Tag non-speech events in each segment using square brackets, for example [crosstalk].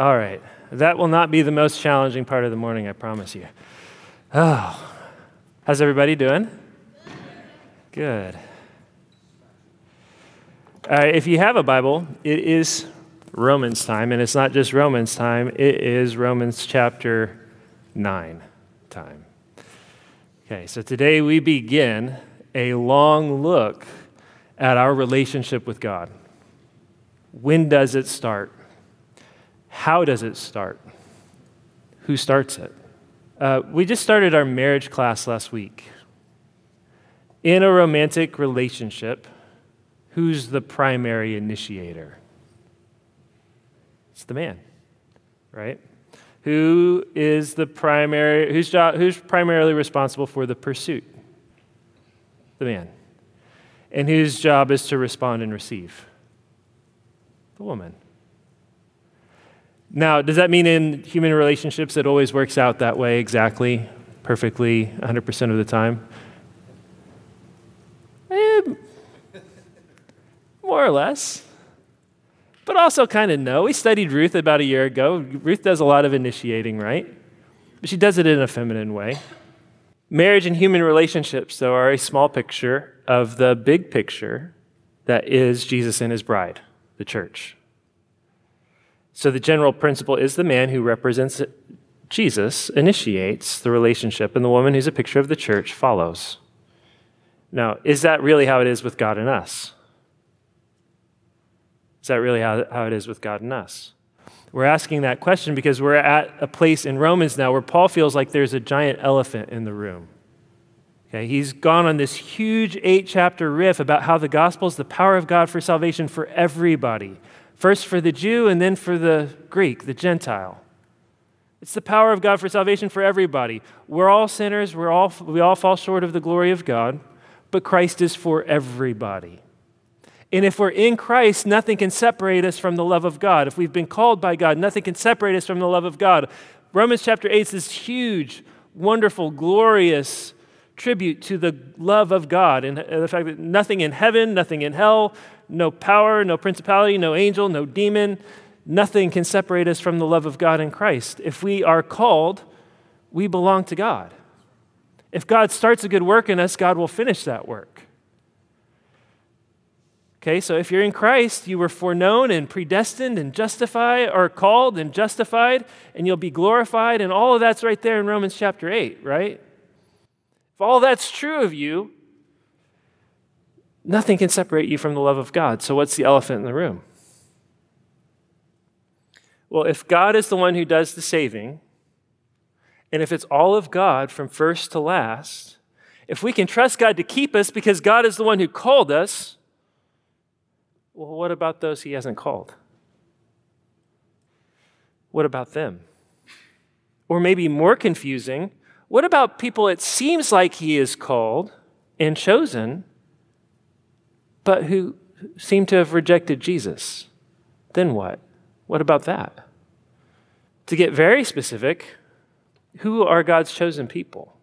All right. That will not be the most challenging part of the morning, I promise you. Oh. How's everybody doing? Good. All right, if you have a Bible, it is Romans time, and it's not just Romans time, it is Romans chapter 9 time. Okay, so today we begin a long look at our relationship with God. When does it start? How does it start? Who starts it? Uh, we just started our marriage class last week. In a romantic relationship, who's the primary initiator? It's the man, right? Who is the primary, who's, job, who's primarily responsible for the pursuit? The man. And whose job is to respond and receive? The woman. Now, does that mean in human relationships it always works out that way exactly, perfectly, 100% of the time? Eh, more or less. But also kind of no. We studied Ruth about a year ago. Ruth does a lot of initiating, right? But she does it in a feminine way. Marriage and human relationships, though, are a small picture of the big picture that is Jesus and his bride, the church. So the general principle is the man who represents Jesus initiates the relationship, and the woman who's a picture of the church follows. Now, is that really how it is with God and us? Is that really how, how it is with God and us? We're asking that question because we're at a place in Romans now where Paul feels like there's a giant elephant in the room. Okay, he's gone on this huge eight chapter riff about how the gospel is the power of God for salvation for everybody. First for the Jew and then for the Greek, the Gentile. It's the power of God for salvation for everybody. We're all sinners, we're all, we all fall short of the glory of God, but Christ is for everybody. And if we're in Christ, nothing can separate us from the love of God. If we've been called by God, nothing can separate us from the love of God. Romans chapter 8 is this huge, wonderful, glorious tribute to the love of God and the fact that nothing in heaven, nothing in hell, no power, no principality, no angel, no demon, nothing can separate us from the love of God in Christ. If we are called, we belong to God. If God starts a good work in us, God will finish that work. Okay, so if you're in Christ, you were foreknown and predestined and justified, or called and justified, and you'll be glorified, and all of that's right there in Romans chapter 8, right? If all that's true of you, Nothing can separate you from the love of God. So, what's the elephant in the room? Well, if God is the one who does the saving, and if it's all of God from first to last, if we can trust God to keep us because God is the one who called us, well, what about those he hasn't called? What about them? Or maybe more confusing, what about people it seems like he is called and chosen, but who seem to have rejected Jesus. Then what? What about that? To get very specific, who are God's chosen people?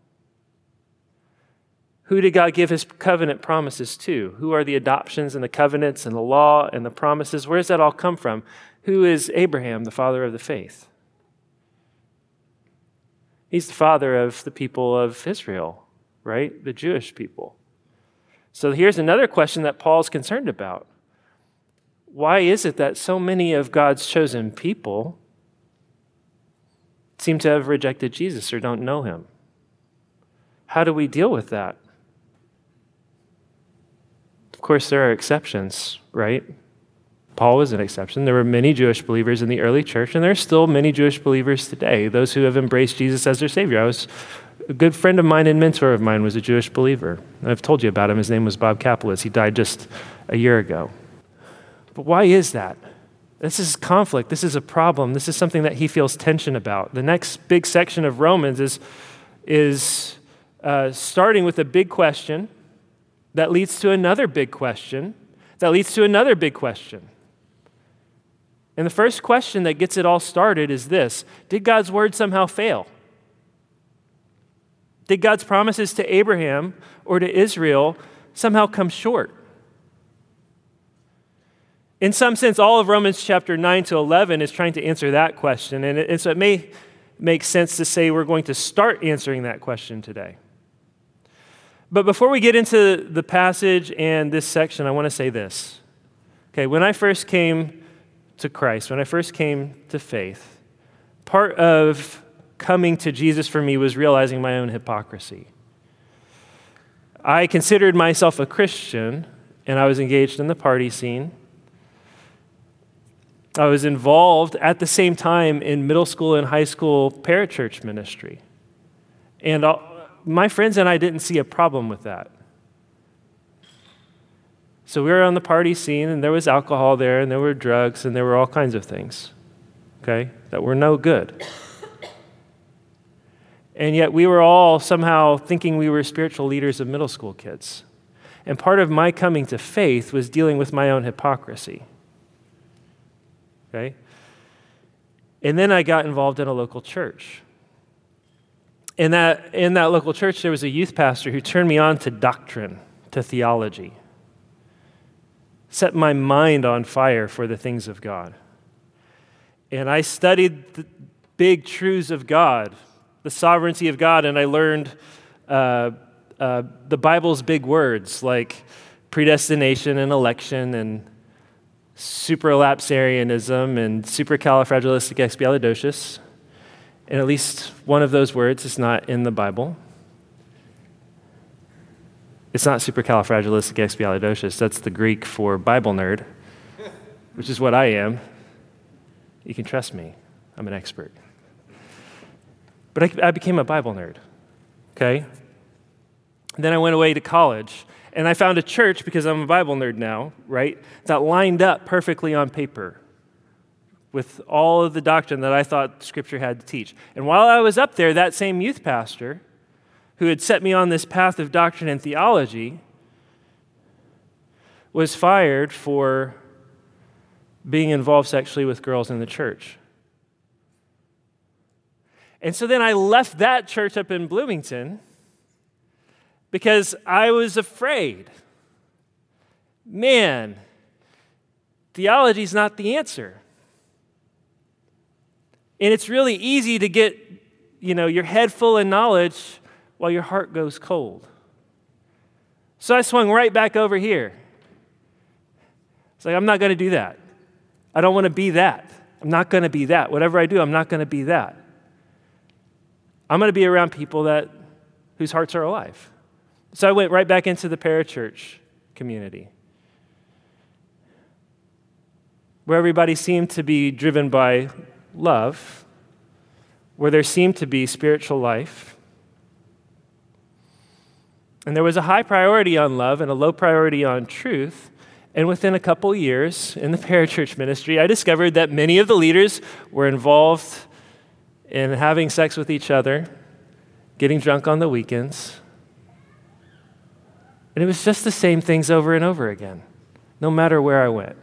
Who did God give his covenant promises to? Who are the adoptions and the covenants and the law and the promises? Where does that all come from? Who is Abraham, the father of the faith? He's the father of the people of Israel, right? The Jewish people. So here's another question that Paul's concerned about. Why is it that so many of God's chosen people seem to have rejected Jesus or don't know him? How do we deal with that? Of course, there are exceptions, right? Paul was an exception. There were many Jewish believers in the early church, and there are still many Jewish believers today, those who have embraced Jesus as their Savior. I was a good friend of mine and mentor of mine was a Jewish believer. I've told you about him. His name was Bob Kaplowitz. He died just a year ago. But why is that? This is conflict. This is a problem. This is something that he feels tension about. The next big section of Romans is, is uh, starting with a big question that leads to another big question that leads to another big question. And the first question that gets it all started is this Did God's word somehow fail? Did God's promises to Abraham or to Israel somehow come short? In some sense, all of Romans chapter 9 to 11 is trying to answer that question. And, it, so it may make sense to say we're going to start answering that question today. But before we get into the passage and this section, I want to say this. Okay, when I first came to Christ, when I first came to faith, part of coming to Jesus for me was realizing my own hypocrisy. I considered myself a Christian, and I was engaged in the party scene. I was involved at the same time in middle school and high school parachurch ministry. And my friends and I didn't see a problem with that. So we were on the party scene, and there was alcohol there, and there were drugs, and there were all kinds of things, okay, that were no good. And yet we were all somehow thinking we were spiritual leaders of middle school kids. And part of my coming to faith was dealing with my own hypocrisy. Okay? And then I got involved in a local church. In that, in that local church, there was a youth pastor who turned me on to doctrine, to theology, set my mind on fire for the things of God. And I studied the big truths of God, the sovereignty of God, and I learned uh, uh, the Bible's big words like predestination and election and superlapsarianism and supercalifragilisticexpialidocious. And at least one of those words is not in the Bible. It's not supercalifragilisticexpialidocious. That's the Greek for Bible nerd, which is what I am. You can trust me. I'm an expert. But I, I became a Bible nerd, okay? And then I went away to college and I found a church because I'm a Bible nerd now, right? That lined up perfectly on paper with all of the doctrine that I thought Scripture had to teach. And while I was up there, that same youth pastor who had set me on this path of doctrine and theology was fired for being involved sexually with girls in the church. And so then I left that church up in Bloomington because I was afraid. Man, theology is not the answer. And it's really easy to get, you know, your head full of knowledge while your heart goes cold. So I swung right back over here. It's like, I'm not going to do that. I don't want to be that. I'm not going to be that. Whatever I do, I'm not going to be that. I'm going to be around people that, whose hearts are alive. So I went right back into the parachurch community, where everybody seemed to be driven by love, where there seemed to be spiritual life. And there was a high priority on love and a low priority on truth. And within a couple years in the [laughs] parachurch ministry, I discovered that many of the leaders were involved in having sex with each other, getting drunk on the weekends, and it was just the same things over and over again, no matter where I went.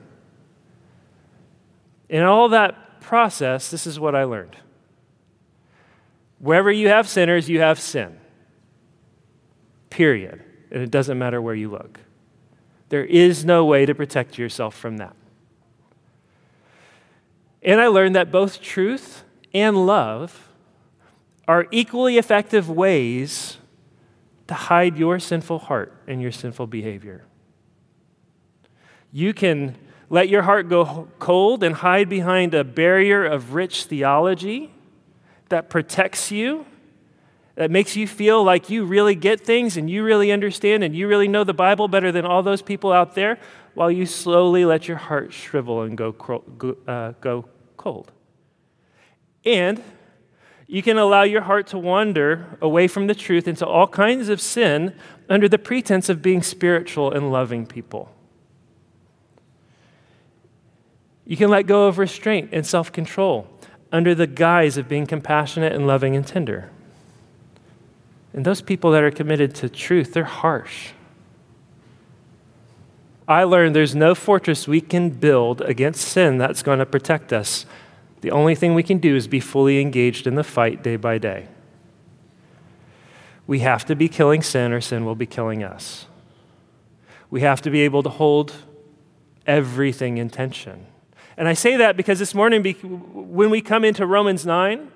In all that process, this is what I learned. Wherever you have sinners, you have sin. Period. And it doesn't matter where you look. There is no way to protect yourself from that. And I learned that both truth and love are equally effective ways to hide your sinful heart and your sinful behavior. You can let your heart go cold and hide behind a barrier of rich theology that protects you, that makes you feel like you really get things and you really understand and you really know the Bible better than all those people out there, while you slowly let your heart shrivel and go, uh, go cold. And you can allow your heart to wander away from the truth into all kinds of sin under the pretense of being spiritual and loving people. You can let go of restraint and self control under the guise of being compassionate and loving and tender. And those people that are committed to truth, they're harsh. I learned there's no fortress we can build against sin that's going to protect us the only thing we can do is be fully engaged in the fight day by day. We have to be killing sin, or sin will be killing us. We have to be able to hold everything in tension. And I say that because this morning, when we come into Romans 9,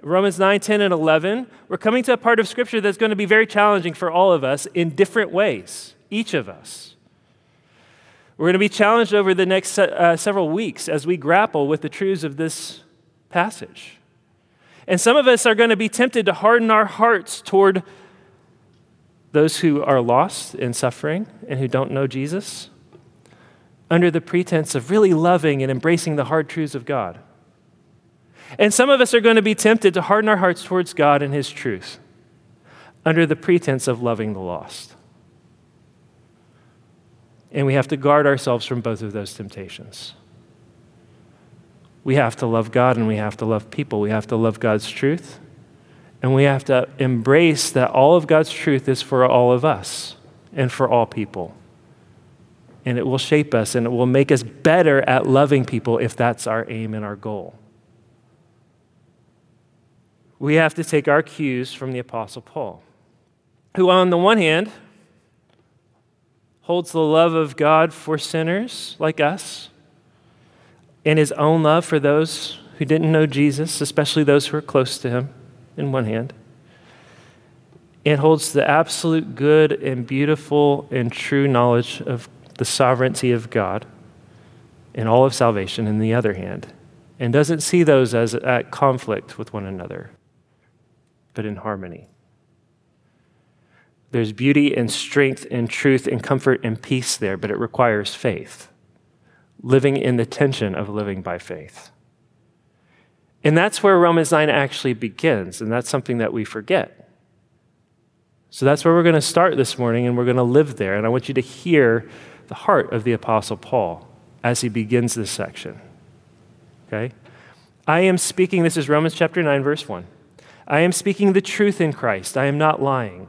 Romans 9, 10, and 11, we're coming to a part of Scripture that's going to be very challenging for all of us in different ways, each of us. We're going to be challenged over the next uh, several weeks as we grapple with the truths of this passage. And some of us are going to be tempted to harden our hearts toward those who are lost and suffering and who don't know Jesus under the pretense of really loving and embracing the hard truths of God. And some of us are going to be tempted to harden our hearts towards God and His truth under the pretense of loving the lost. And we have to guard ourselves from both of those temptations. We have to love God and we have to love people. We have to love God's truth. And we have to embrace that all of God's truth is for all of us and for all people. And it will shape us and it will make us better at loving people if that's our aim and our goal. We have to take our cues from the Apostle Paul, who, on the one hand, holds the love of God for sinners like us and his own love for those who didn't know Jesus, especially those who are close to him, in one hand, and holds the absolute good and beautiful and true knowledge of the sovereignty of God and all of salvation in the other hand, and doesn't see those as at conflict with one another, but in harmony. There's beauty and strength and truth and comfort and peace there, but it requires faith living in the tension of living by faith. And that's where Romans 9 actually begins, and that's something that we forget. So that's where we're going to start this morning, and we're going to live there. And I want you to hear the heart of the Apostle Paul as he begins this section. Okay? I am speaking, this is Romans chapter 9, verse 1. I am speaking the truth in Christ. I am not lying.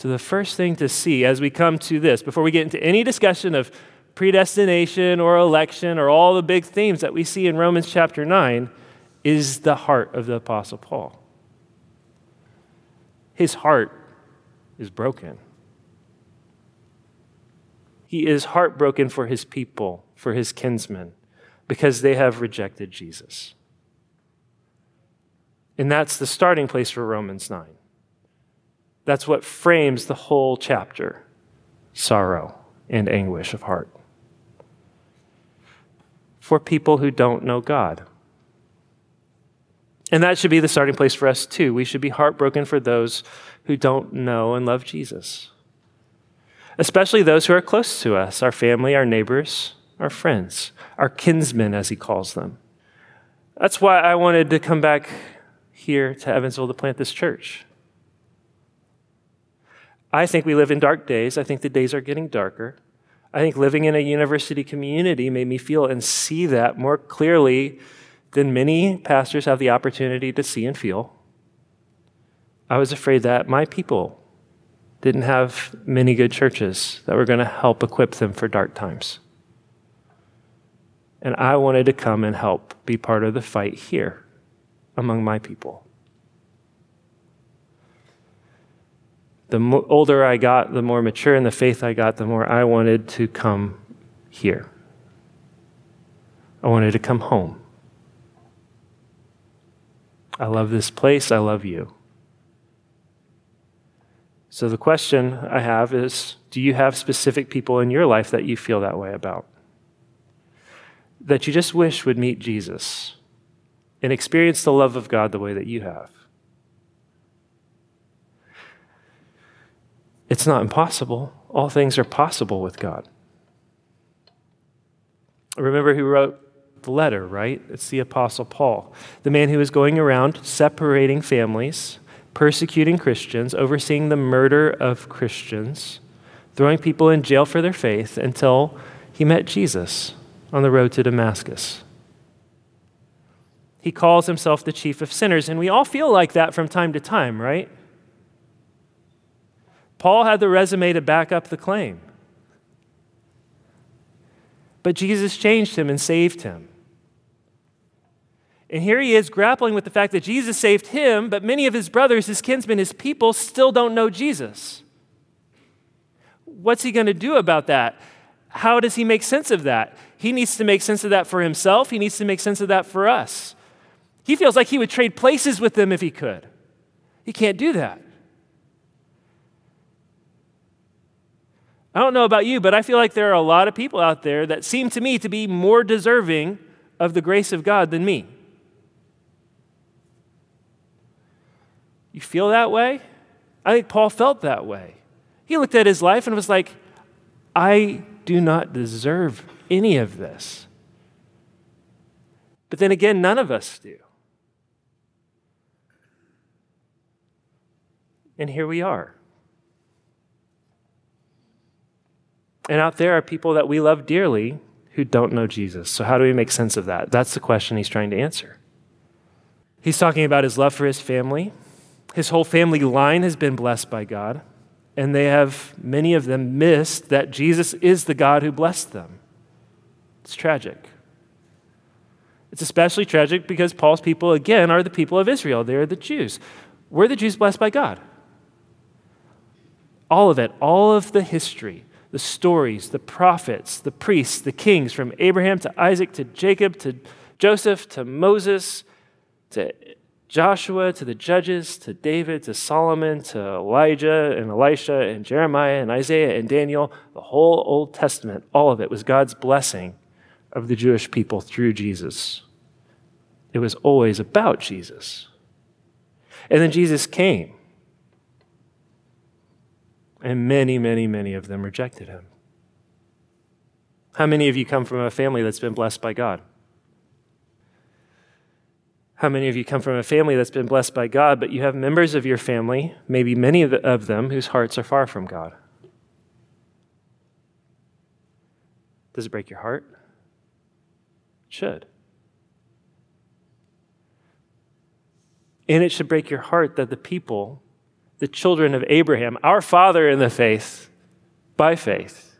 So, the first thing to see as we come to this, before we get into any discussion of predestination or election or all the big themes that we see in Romans chapter 9, is the heart of the Apostle Paul. His heart is broken. He is heartbroken for his people, for his kinsmen, because they have rejected Jesus. And that's the starting place for Romans 9. That's what frames the whole chapter sorrow and anguish of heart. For people who don't know God. And that should be the starting place for us too. We should be heartbroken for those who don't know and love Jesus, especially those who are close to us our family, our neighbors, our friends, our kinsmen, as he calls them. That's why I wanted to come back here to Evansville to plant this church. I think we live in dark days. I think the days are getting darker. I think living in a university community made me feel and see that more clearly than many pastors have the opportunity to see and feel. I was afraid that my people didn't have many good churches that were going to help equip them for dark times. And I wanted to come and help be part of the fight here among my people. The older I got, the more mature in the faith I got, the more I wanted to come here. I wanted to come home. I love this place. I love you. So, the question I have is Do you have specific people in your life that you feel that way about? That you just wish would meet Jesus and experience the love of God the way that you have? It's not impossible. All things are possible with God. Remember who wrote the letter, right? It's the Apostle Paul, the man who was going around separating families, persecuting Christians, overseeing the murder of Christians throwing people in jail for their faith until he met Jesus on the road to Damascus. He calls himself the chief of sinners, and we all feel like that from time to time, right? Paul had the resume to back up the claim. But Jesus changed him and saved him. And here he is grappling with the fact that Jesus saved him, but many of his brothers, his kinsmen, his people still don't know Jesus. What's he going to do about that? How does he make sense of that? He needs to make sense of that for himself, he needs to make sense of that for us. He feels like he would trade places with them if he could. He can't do that. I don't know about you, but I feel like there are a lot of people out there that seem to me to be more deserving of the grace of God than me. You feel that way? I think Paul felt that way. He looked at his life and was like, I do not deserve any of this. But then again, none of us do. And here we are. And out there are people that we love dearly who don't know Jesus. So, how do we make sense of that? That's the question he's trying to answer. He's talking about his love for his family. His whole family line has been blessed by God, and they have, many of them, missed that Jesus is the God who blessed them. It's tragic. It's especially tragic because Paul's people, again, are the people of Israel. They are the Jews. Were the Jews blessed by God? All of it, all of the history, the stories, the prophets, the priests, the kings, from Abraham to Isaac to Jacob to Joseph to Moses to Joshua to the judges to David to Solomon to Elijah and Elisha and Jeremiah and Isaiah and Daniel, the whole Old Testament, all of it was God's blessing of the Jewish people through Jesus. It was always about Jesus. And then Jesus came. And many, many, many of them rejected him. How many of you come from a family that's been blessed by God? How many of you come from a family that's been blessed by God, but you have members of your family, maybe many of, the, of them, whose hearts are far from God? Does it break your heart? It should. And it should break your heart that the people the children of Abraham, our father in the faith, by faith,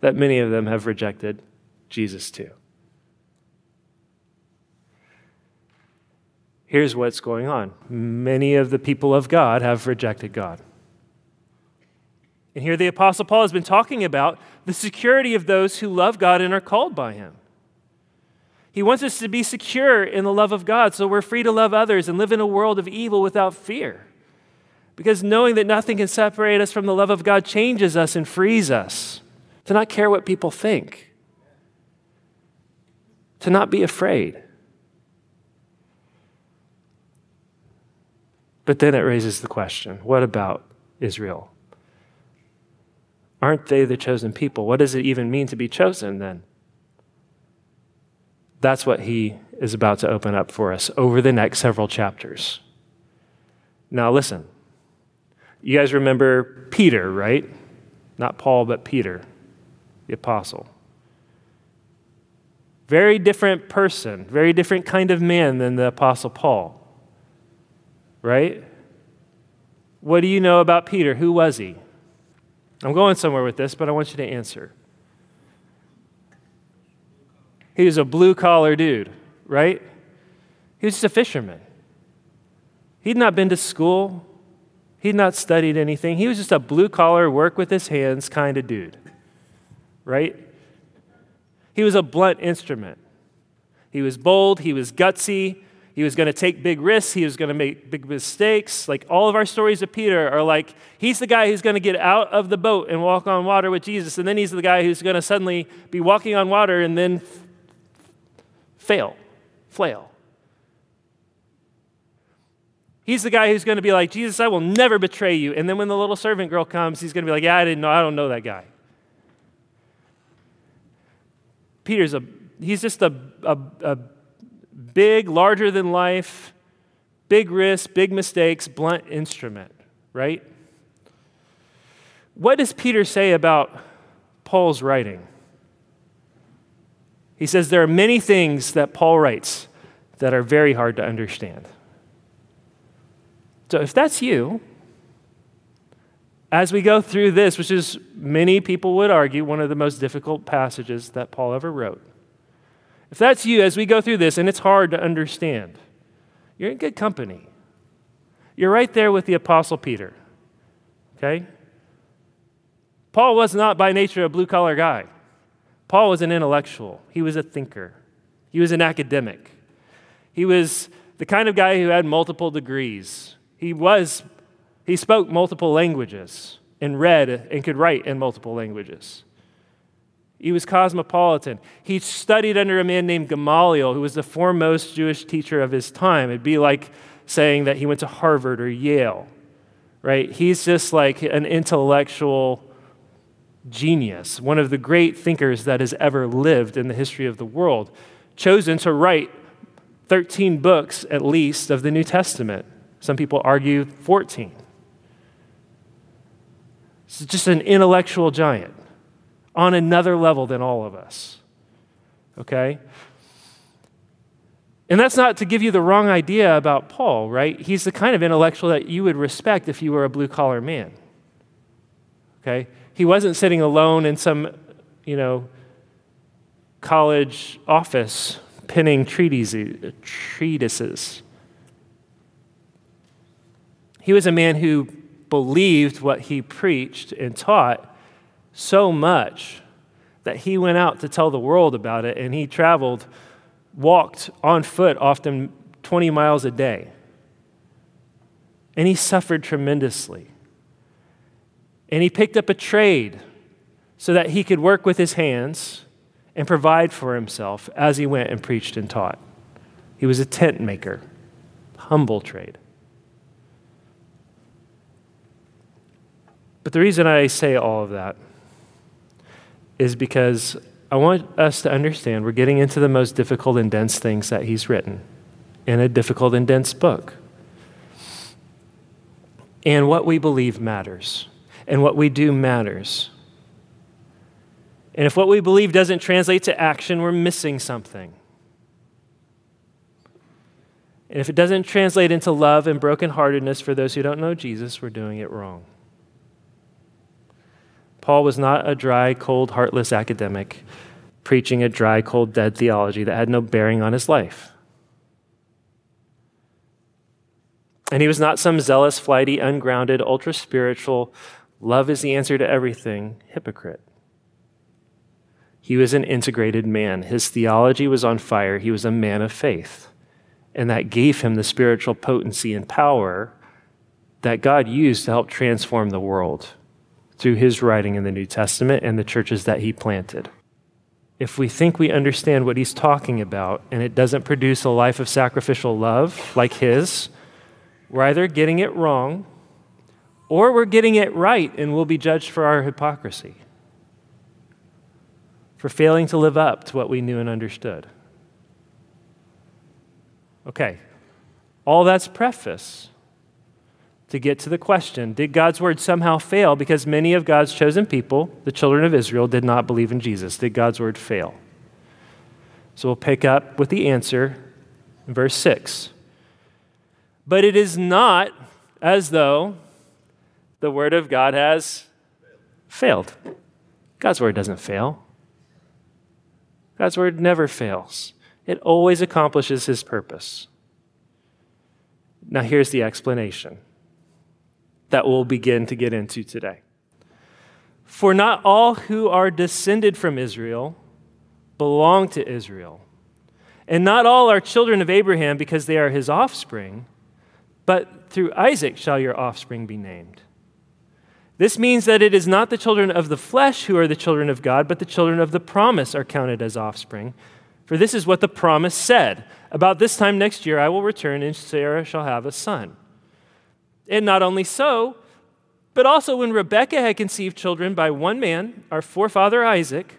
that many of them have rejected Jesus too. Here's what's going on many of the people of God have rejected God. And here the Apostle Paul has been talking about the security of those who love God and are called by him. He wants us to be secure in the love of God so we're free to love others and live in a world of evil without fear. Because knowing that nothing can separate us from the love of God changes us and frees us to not care what people think, to not be afraid. But then it raises the question what about Israel? Aren't they the chosen people? What does it even mean to be chosen then? That's what he is about to open up for us over the next several chapters. Now, listen. You guys remember Peter, right? Not Paul, but Peter, the apostle. Very different person, very different kind of man than the apostle Paul, right? What do you know about Peter? Who was he? I'm going somewhere with this, but I want you to answer. He was a blue collar dude, right? He was just a fisherman. He'd not been to school. He'd not studied anything. He was just a blue collar, work with his hands kind of dude, right? He was a blunt instrument. He was bold, he was gutsy, he was going to take big risks, he was going to make big mistakes. Like all of our stories of Peter are like, he's the guy who's going to get out of the boat and walk on water with Jesus, and then he's the guy who's going to suddenly be walking on water and then fail, flail. He's the guy who's going to be like, Jesus, I will never betray you. And then when the little servant girl comes, he's going to be like, Yeah, I didn't know. I don't know that guy. Peter's a, he's just a, a, a big, larger than life, big risk, big mistakes, blunt instrument, right? What does Peter say about Paul's writing? He says there are many things that Paul writes that are very hard to understand. So if that's you, as we go through this, which is many people would argue one of the most difficult passages that Paul ever wrote, if that's you, as we go through this and it's hard to understand, you're in good company. You're right there with the Apostle Peter. Okay? Paul was not by nature a blue collar guy. Paul was an intellectual, he was a thinker, he was an academic. He was the kind of guy who had multiple degrees. He was he spoke multiple languages and read and could write in multiple languages. He was cosmopolitan. He studied under a man named Gamaliel, who was the foremost Jewish teacher of his time. It'd be like saying that he went to Harvard or Yale, right? He's just like an intellectual genius, one of the great thinkers that has ever lived in the history of the world, chosen to write 13 books at least of the New Testament. Some people argue 14. It's just an intellectual giant on another level than all of us. Okay? And that's not to give you the wrong idea about Paul, right? He's the kind of intellectual that you would respect if you were a blue collar man. Okay? He wasn't sitting alone in some, you know, college office penning treatises. He was a man who believed what he preached and taught so much that he went out to tell the world about it and he traveled, walked on foot, often 20 miles a day. And he suffered tremendously. And he picked up a trade so that he could work with his hands and provide for himself as he went and preached and taught. He was a tent maker, humble trade. But the reason I say all of that is because I want us to understand we're getting into the most difficult and dense things that he's written in a difficult and dense book. And what we believe matters and what we do matters. And if what we believe doesn't translate to action, we're missing something. And if it doesn't translate into love and brokenheartedness for those who don't know Jesus, we're doing it wrong. Paul was not a dry, cold, heartless academic preaching a dry, cold, dead theology that had no bearing on his life. And he was not some zealous, flighty, ungrounded, ultra spiritual, love is the answer to everything hypocrite. He was an integrated man. His theology was on fire. He was a man of faith. And that gave him the spiritual potency and power that God used to help transform the world through his writing in the New Testament and the churches that he planted. If we think we understand what he's talking about and it doesn't produce a life of sacrificial love like his, we're either getting it wrong or we're getting it right and we'll be judged for our hypocrisy, for failing to live up to what we knew and understood. Okay, all that's preface to get to the question Did God's word somehow fail because many of God's chosen people, the children of Israel, did not believe in Jesus? Did God's word fail? So we'll pick up with the answer in verse 6. But it is not as though the word of God has failed. God's word doesn't fail. God's word never fails, it always accomplishes his purpose. Now, here's the explanation that we'll begin to get into today. For not all who are descended from Israel belong to Israel, and not all are children of Abraham because they are his offspring, but through Isaac shall your offspring be named. This means that it is not the children of the flesh who are the children of God, but the children of the promise are counted as offspring. For this is what the promise said About this time next year I will return, and Sarah shall have a son. And not only so, but also when Rebekah had conceived children by one man, our forefather Isaac,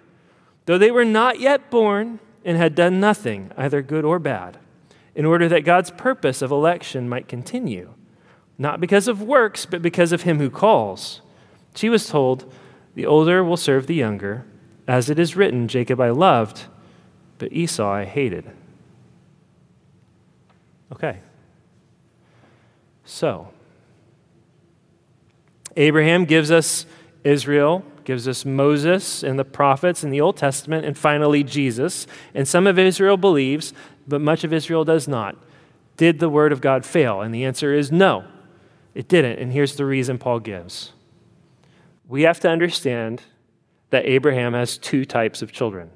though they were not yet born and had done nothing, either good or bad, in order that God's purpose of election might continue, not because of works, but because of him who calls. She was told, The older will serve the younger. As it is written, Jacob I loved, but Esau I hated. Okay. So, Abraham gives us Israel, gives us Moses and the prophets in the Old Testament, and finally Jesus. And some of Israel believes, but much of Israel does not. Did the word of God fail? And the answer is no, it didn't. And here's the reason Paul gives we have to understand that Abraham has two types of children.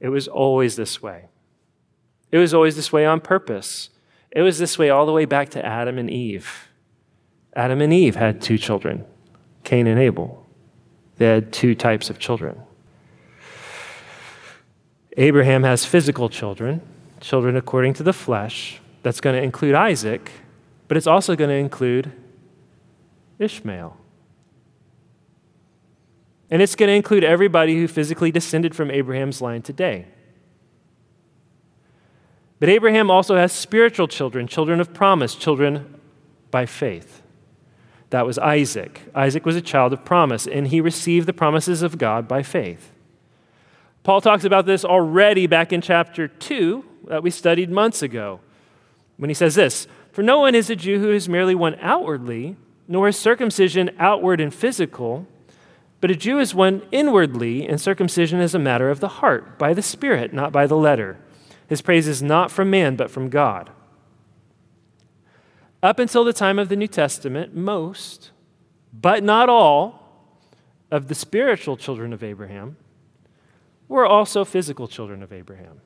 It was always this way. It was always this way on purpose. It was this way all the way back to Adam and Eve. Adam and Eve had two children, Cain and Abel. They had two types of children. Abraham has physical children, children according to the flesh. That's going to include Isaac, but it's also going to include Ishmael. And it's going to include everybody who physically descended from Abraham's line today. But Abraham also has spiritual children, children of promise, children by faith. That was Isaac. Isaac was a child of promise, and he received the promises of God by faith. Paul talks about this already back in chapter 2 that we studied months ago when he says this For no one is a Jew who is merely one outwardly, nor is circumcision outward and physical, but a Jew is one inwardly, and circumcision is a matter of the heart, by the Spirit, not by the letter. His praise is not from man, but from God. Up until the time of the New Testament, most, but not all, of the spiritual children of Abraham were also physical children of Abraham.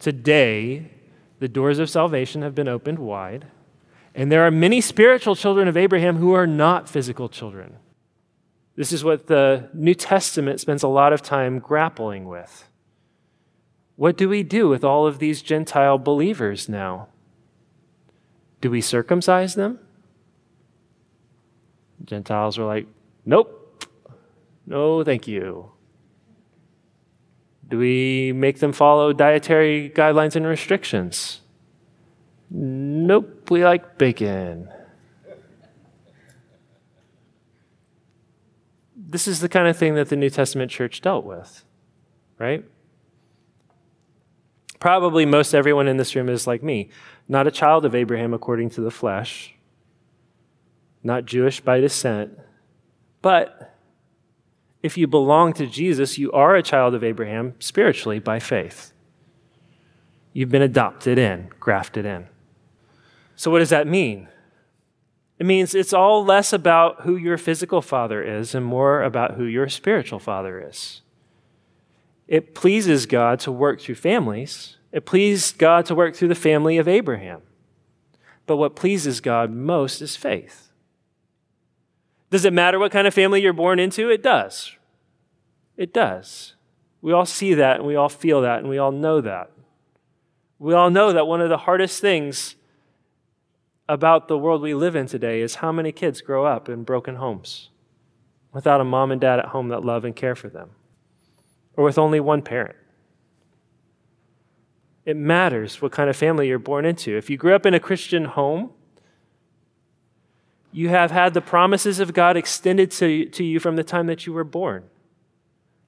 Today, the doors of salvation have been opened wide, and there are many spiritual children of Abraham who are not physical children. This is what the New Testament spends a lot of time grappling with. What do we do with all of these Gentile believers now? Do we circumcise them? Gentiles were like, nope, no, thank you. Do we make them follow dietary guidelines and restrictions? Nope, we like bacon. This is the kind of thing that the New Testament church dealt with, right? Probably most everyone in this room is like me, not a child of Abraham according to the flesh, not Jewish by descent, but if you belong to Jesus, you are a child of Abraham spiritually by faith. You've been adopted in, grafted in. So, what does that mean? It means it's all less about who your physical father is and more about who your spiritual father is. It pleases God to work through families, it pleased God to work through the family of Abraham. But what pleases God most is faith. Does it matter what kind of family you're born into? It does. It does. We all see that and we all feel that and we all know that. We all know that one of the hardest things about the world we live in today is how many kids grow up in broken homes without a mom and dad at home that love and care for them, or with only one parent. It matters what kind of family you're born into. If you grew up in a Christian home, you have had the promises of God extended to, to you from the time that you were born.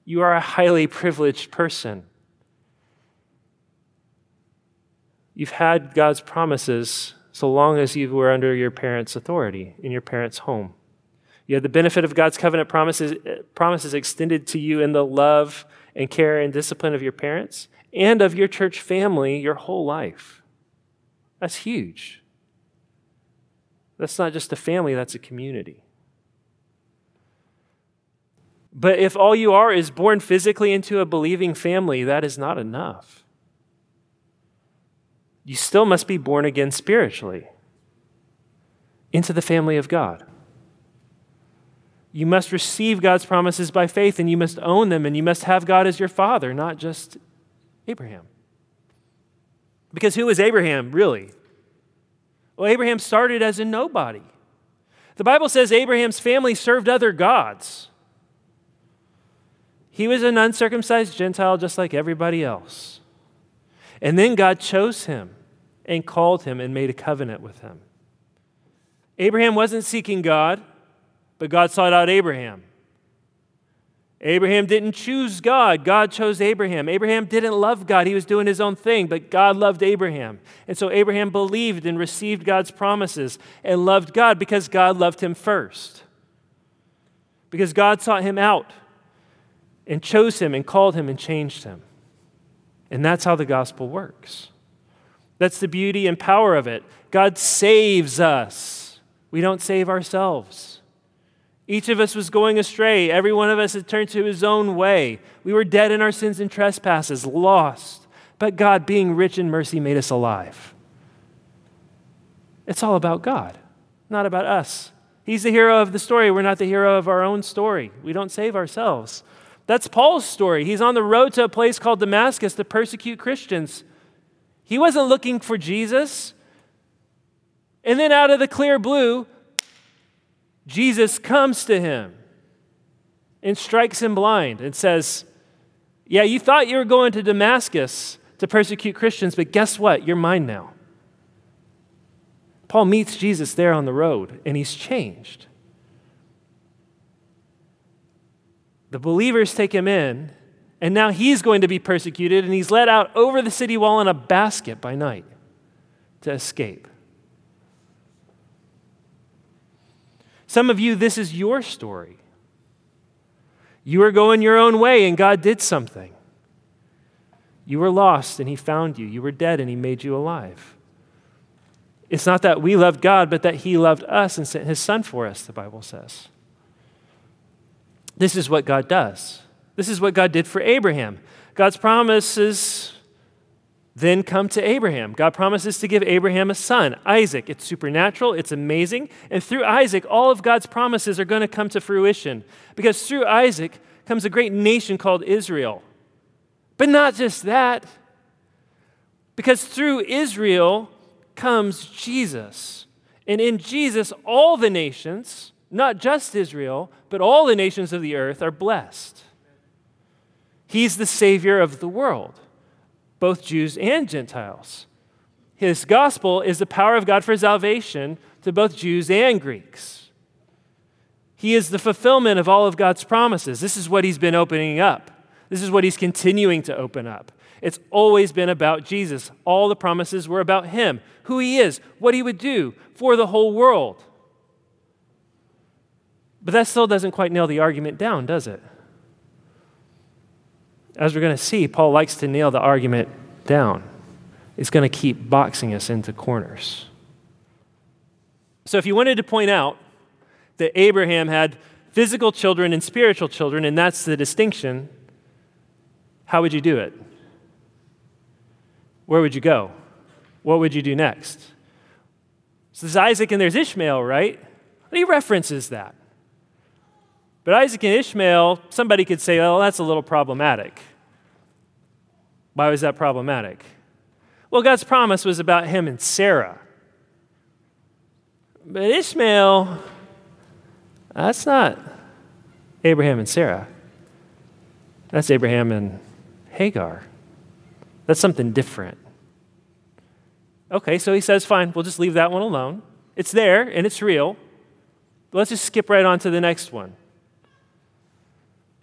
You are a highly privileged person. You've had God's promises so long as you were under your parents' authority in your parents' home. You have the benefit of God's covenant promises, promises extended to you in the love and care and discipline of your parents and of your church family your whole life. That's huge. That's not just a family, that's a community. But if all you are is born physically into a believing family, that is not enough. You still must be born again spiritually into the family of God. You must receive God's promises by faith and you must own them and you must have God as your father, not just Abraham. Because who is Abraham, really? Well, Abraham started as a nobody. The Bible says Abraham's family served other gods. He was an uncircumcised Gentile just like everybody else. And then God chose him and called him and made a covenant with him. Abraham wasn't seeking God, but God sought out Abraham. Abraham didn't choose God, God chose Abraham. Abraham didn't love God, he was doing his own thing, but God loved Abraham. And so Abraham believed and received God's promises and loved God because God loved him first. Because God sought him out and chose him and called him and changed him. And that's how the gospel works. That's the beauty and power of it. God saves us, we don't save ourselves. Each of us was going astray. Every one of us had turned to his own way. We were dead in our sins and trespasses, lost. But God, being rich in mercy, made us alive. It's all about God, not about us. He's the hero of the story. We're not the hero of our own story. We don't save ourselves. That's Paul's story. He's on the road to a place called Damascus to persecute Christians. He wasn't looking for Jesus. And then out of the clear blue, Jesus comes to him and strikes him blind and says, Yeah, you thought you were going to Damascus to persecute Christians, but guess what? You're mine now. Paul meets Jesus there on the road, and he's changed. The believers take him in, and now he's going to be persecuted, and he's led out over the city wall in a basket by night to escape. Some of you, this is your story. You were going your own way and God did something. You were lost and He found you. You were dead and He made you alive. It's not that we loved God, but that He loved us and sent His Son for us, the Bible says. This is what God does. This is what God did for Abraham. God's promises then come to Abraham. God promises to give Abraham a son, Isaac. It's supernatural, it's amazing. And through Isaac, all of God's promises are going to come to fruition because through Isaac comes a great nation called Israel. But not just that, because through Israel comes Jesus. And in Jesus, all the nations, not just Israel, but all the nations of the earth are blessed. He's the Savior of the world both Jews and Gentiles. His gospel is the power of God for salvation to both Jews and Greeks. He is the fulfillment of all of God's promises. This is what he's been opening up. This is what he's continuing to open up. It's always been about Jesus. All the promises were about him, who he is, what he would do for the whole world. But that still doesn't quite nail the argument down, does it? As we're going to see, Paul likes to nail the argument down. He's going to keep boxing us into corners. So, if you wanted to point out that Abraham had physical children and spiritual children, and that's the distinction, how would you do it? Where would you go? What would you do next? So there's Isaac and there's Ishmael, right? He references that. But Isaac and Ishmael, somebody could say, well, that's a little problematic. Why was that problematic? Well, God's promise was about him and Sarah. But Ishmael, that's not Abraham and Sarah. That's Abraham and Hagar. That's something different. Okay, so he says, fine, we'll just leave that one alone. It's there and it's real. Let's just skip right on to the next one.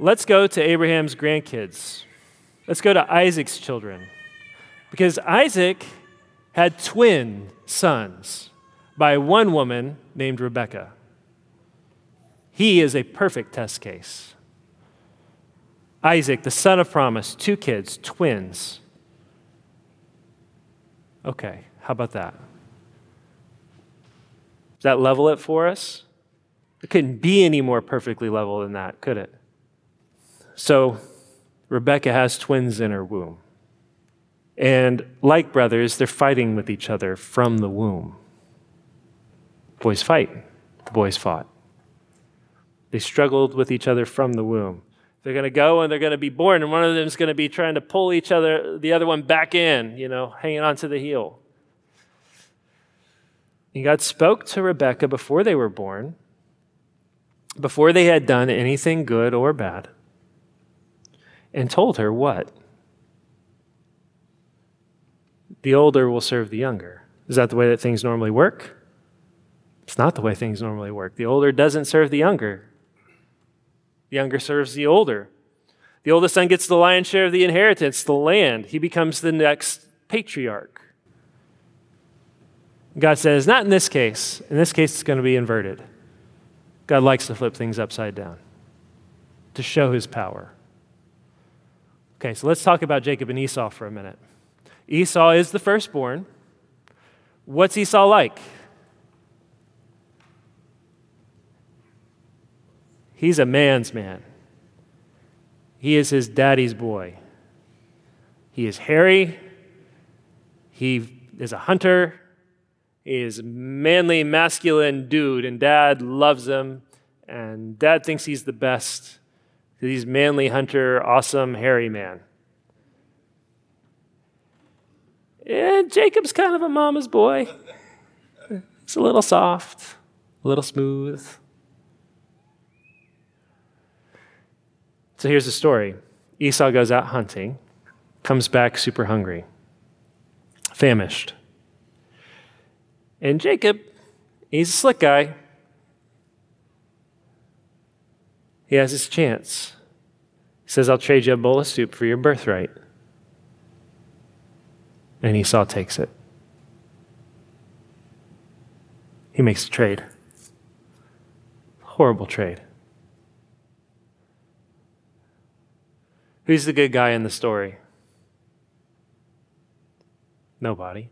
Let's go to Abraham's grandkids. Let's go to Isaac's children. Because Isaac had twin sons by one woman named Rebekah. He is a perfect test case. Isaac, the son of promise, two kids, twins. Okay, how about that? Does that level it for us? It couldn't be any more perfectly level than that, could it? So, Rebecca has twins in her womb. And like brothers, they're fighting with each other from the womb. Boys fight, the boys fought. They struggled with each other from the womb. They're going to go and they're going to be born, and one of them is going to be trying to pull each other, the other one back in, you know, hanging onto the heel. And God spoke to Rebecca before they were born, before they had done anything good or bad and told her what? The older will serve the younger. Is that the way that things normally work? It's not the way things normally work. The older doesn't serve the younger, the younger serves the older. The oldest son gets the lion's share of the inheritance, the land. He becomes the next patriarch. God says, not in this case. In this case, it's going to be inverted. God likes to flip things upside down to show his power. Okay, so let's talk about Jacob and Esau for a minute. Esau is the firstborn. What's Esau like? He's a man's man. He is his daddy's boy. He is hairy. He is a hunter. He is a manly, masculine dude, and dad loves him. And dad thinks he's the best. He's manly hunter, awesome, hairy man. And Jacob's kind of a mama's boy. It's a little soft, a little smooth. So here's the story Esau goes out hunting, comes back super hungry, famished. And Jacob, he's a slick guy. He has his chance. He says, I'll trade you a bowl of soup for your birthright. And Esau takes it. He makes a trade. Horrible trade. Who's the good guy in the story? Nobody.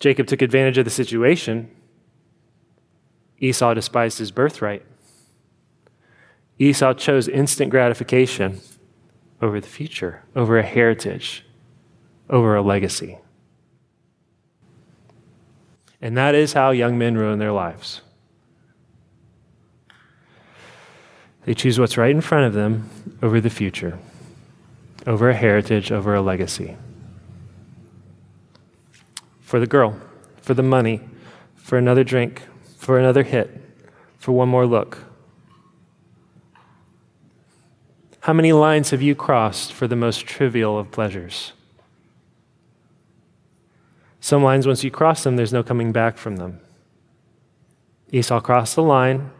Jacob took advantage of the situation. Esau despised his birthright. Esau chose instant gratification over the future, over a heritage, over a legacy. And that is how young men ruin their lives. They choose what's right in front of them over the future, over a heritage, over a legacy. For the girl, for the money, for another drink, for another hit, for one more look. How many lines have you crossed for the most trivial of pleasures? Some lines, once you cross them, there's no coming back from them. Esau crossed the line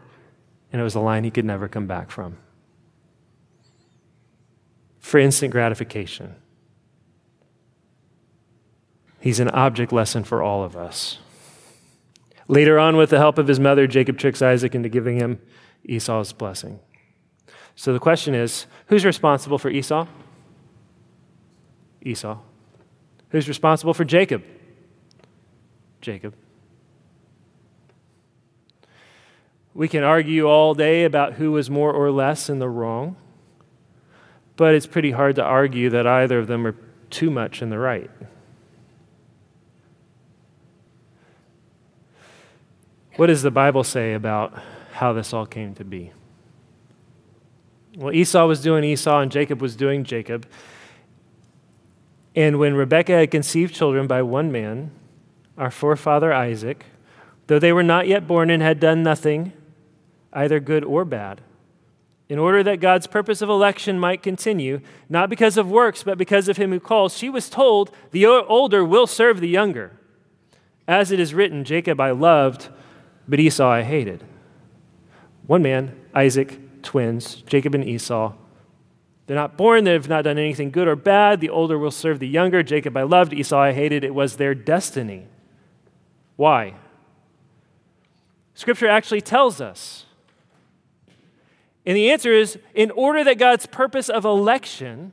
and it was a line he could never come back from. For instant gratification. He's an object lesson for all of us. Later on, with the help of his mother, Jacob tricks Isaac into giving him Esau's blessing. So the question is who's responsible for Esau? Esau. Who's responsible for Jacob? Jacob. We can argue all day about who was more or less in the wrong, but it's pretty hard to argue that either of them are too much in the right. What does the Bible say about how this all came to be? Well, Esau was doing Esau and Jacob was doing Jacob. And when Rebekah had conceived children by one man, our forefather Isaac, though they were not yet born and had done nothing, either good or bad, in order that God's purpose of election might continue, not because of works, but because of him who calls, she was told, The older will serve the younger. As it is written, Jacob I loved, but Esau I hated. One man, Isaac, twins, Jacob and Esau. They're not born, they've not done anything good or bad. The older will serve the younger. Jacob I loved, Esau I hated. It was their destiny. Why? Scripture actually tells us and the answer is in order that God's purpose of election,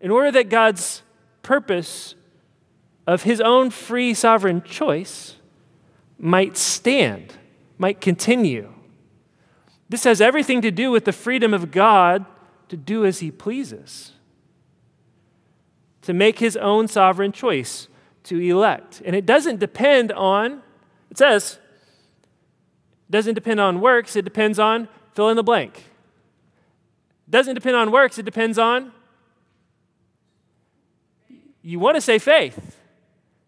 in order that God's purpose of his own free sovereign choice might stand, might continue. This has everything to do with the freedom of God to do as he pleases, to make his own sovereign choice, to elect. And it doesn't depend on, it says, it doesn't depend on works, it depends on fill in the blank. It Doesn't depend on works, it depends on. You want to say faith.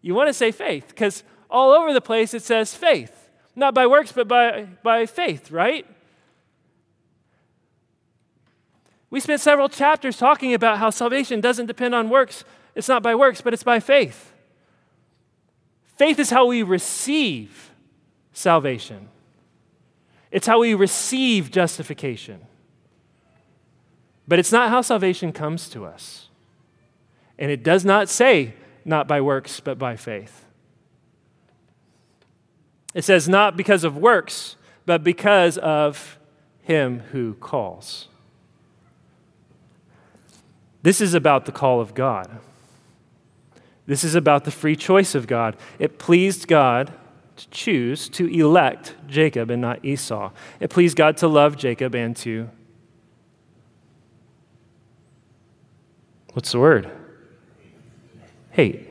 You want to say faith because all over the place it says faith. Not by works, but by, by faith, right? We spent several chapters talking about how salvation doesn't depend on works. It's not by works, but it's by faith. Faith is how we receive salvation, it's how we receive justification. But it's not how salvation comes to us. And it does not say, not by works, but by faith. It says, not because of works, but because of him who calls. This is about the call of God. This is about the free choice of God. It pleased God to choose to elect Jacob and not Esau. It pleased God to love Jacob and to. What's the word? Hate.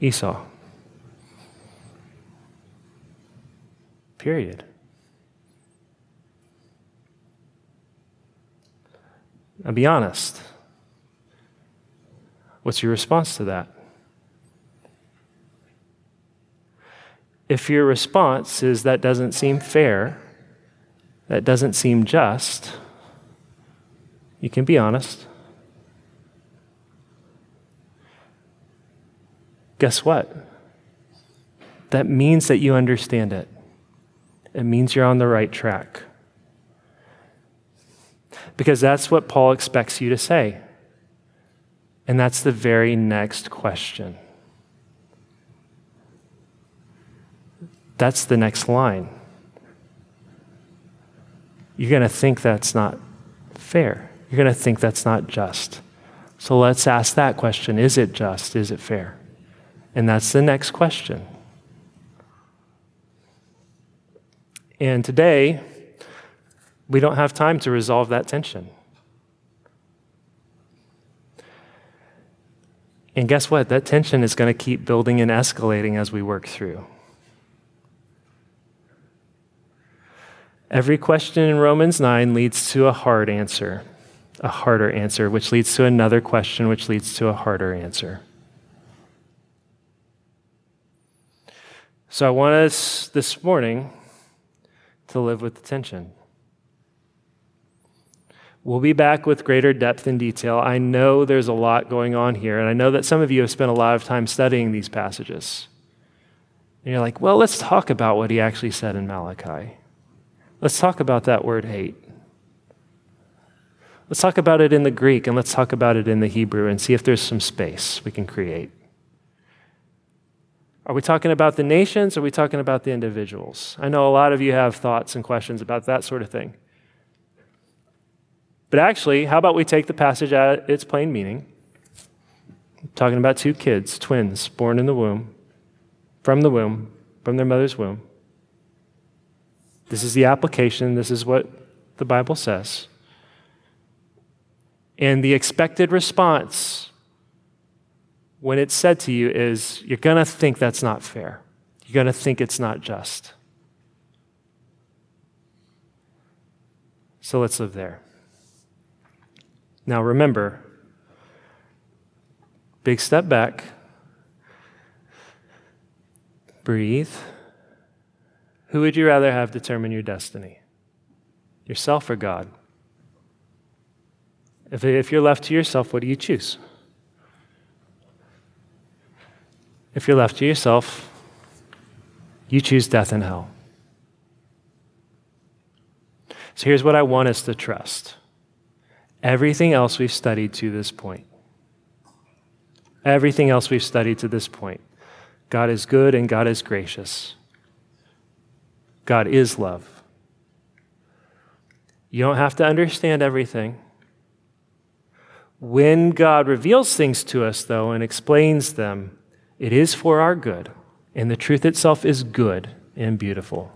Esau. Period. Now be honest. What's your response to that? If your response is that doesn't seem fair, that doesn't seem just, you can be honest. Guess what? That means that you understand it. It means you're on the right track. Because that's what Paul expects you to say. And that's the very next question. That's the next line. You're going to think that's not fair. You're going to think that's not just. So let's ask that question Is it just? Is it fair? And that's the next question. And today, we don't have time to resolve that tension. And guess what? That tension is going to keep building and escalating as we work through. Every question in Romans 9 leads to a hard answer, a harder answer, which leads to another question, which leads to a harder answer. So I want us this morning to live with the tension. We'll be back with greater depth and detail. I know there's a lot going on here, and I know that some of you have spent a lot of time studying these passages. And you're like, well, let's talk about what he actually said in Malachi. Let's talk about that word hate. Let's talk about it in the Greek and let's talk about it in the Hebrew and see if there's some space we can create. Are we talking about the nations? Or are we talking about the individuals? I know a lot of you have thoughts and questions about that sort of thing. But actually, how about we take the passage at its plain meaning? I'm talking about two kids, twins, born in the womb, from the womb, from their mother's womb. This is the application, this is what the Bible says. And the expected response when it's said to you is you're going to think that's not fair. You're going to think it's not just. So let's live there. Now remember, big step back, breathe. Who would you rather have determine your destiny? Yourself or God? If, if you're left to yourself, what do you choose? If you're left to yourself, you choose death and hell. So here's what I want us to trust everything else we've studied to this point. Everything else we've studied to this point. God is good and God is gracious. God is love. You don't have to understand everything. When God reveals things to us, though, and explains them, it is for our good, and the truth itself is good and beautiful.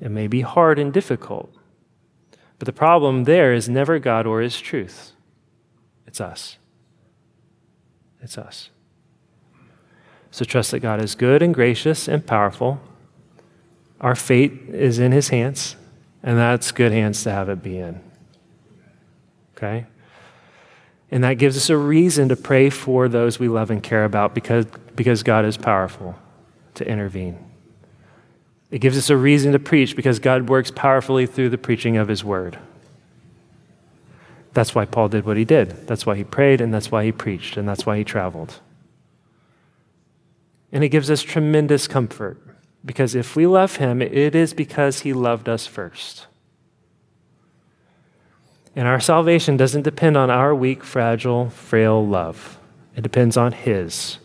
It may be hard and difficult, but the problem there is never God or His truth. It's us. It's us. So trust that God is good and gracious and powerful. Our fate is in His hands, and that's good hands to have it be in. Okay? And that gives us a reason to pray for those we love and care about because, because God is powerful to intervene. It gives us a reason to preach because God works powerfully through the preaching of His word. That's why Paul did what he did. That's why he prayed, and that's why he preached, and that's why he traveled. And it gives us tremendous comfort because if we love him, it is because he loved us first. And our salvation doesn't depend on our weak, fragile, frail love. It depends on his,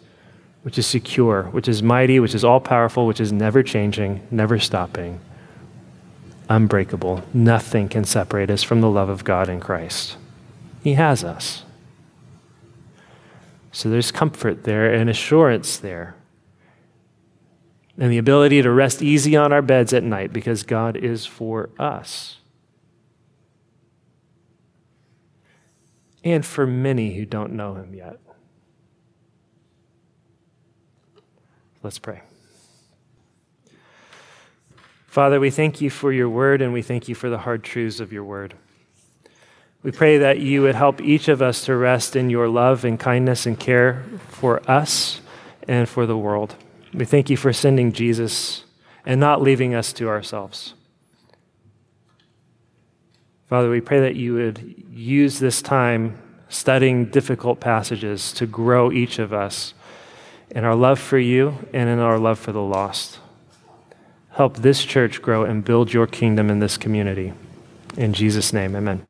which is secure, which is mighty, which is all powerful, which is never changing, never stopping, unbreakable. Nothing can separate us from the love of God in Christ. He has us. So there's comfort there and assurance there. And the ability to rest easy on our beds at night because God is for us. And for many who don't know him yet. Let's pray. Father, we thank you for your word and we thank you for the hard truths of your word. We pray that you would help each of us to rest in your love and kindness and care for us and for the world. We thank you for sending Jesus and not leaving us to ourselves. Father, we pray that you would use this time studying difficult passages to grow each of us in our love for you and in our love for the lost. Help this church grow and build your kingdom in this community. In Jesus' name, amen.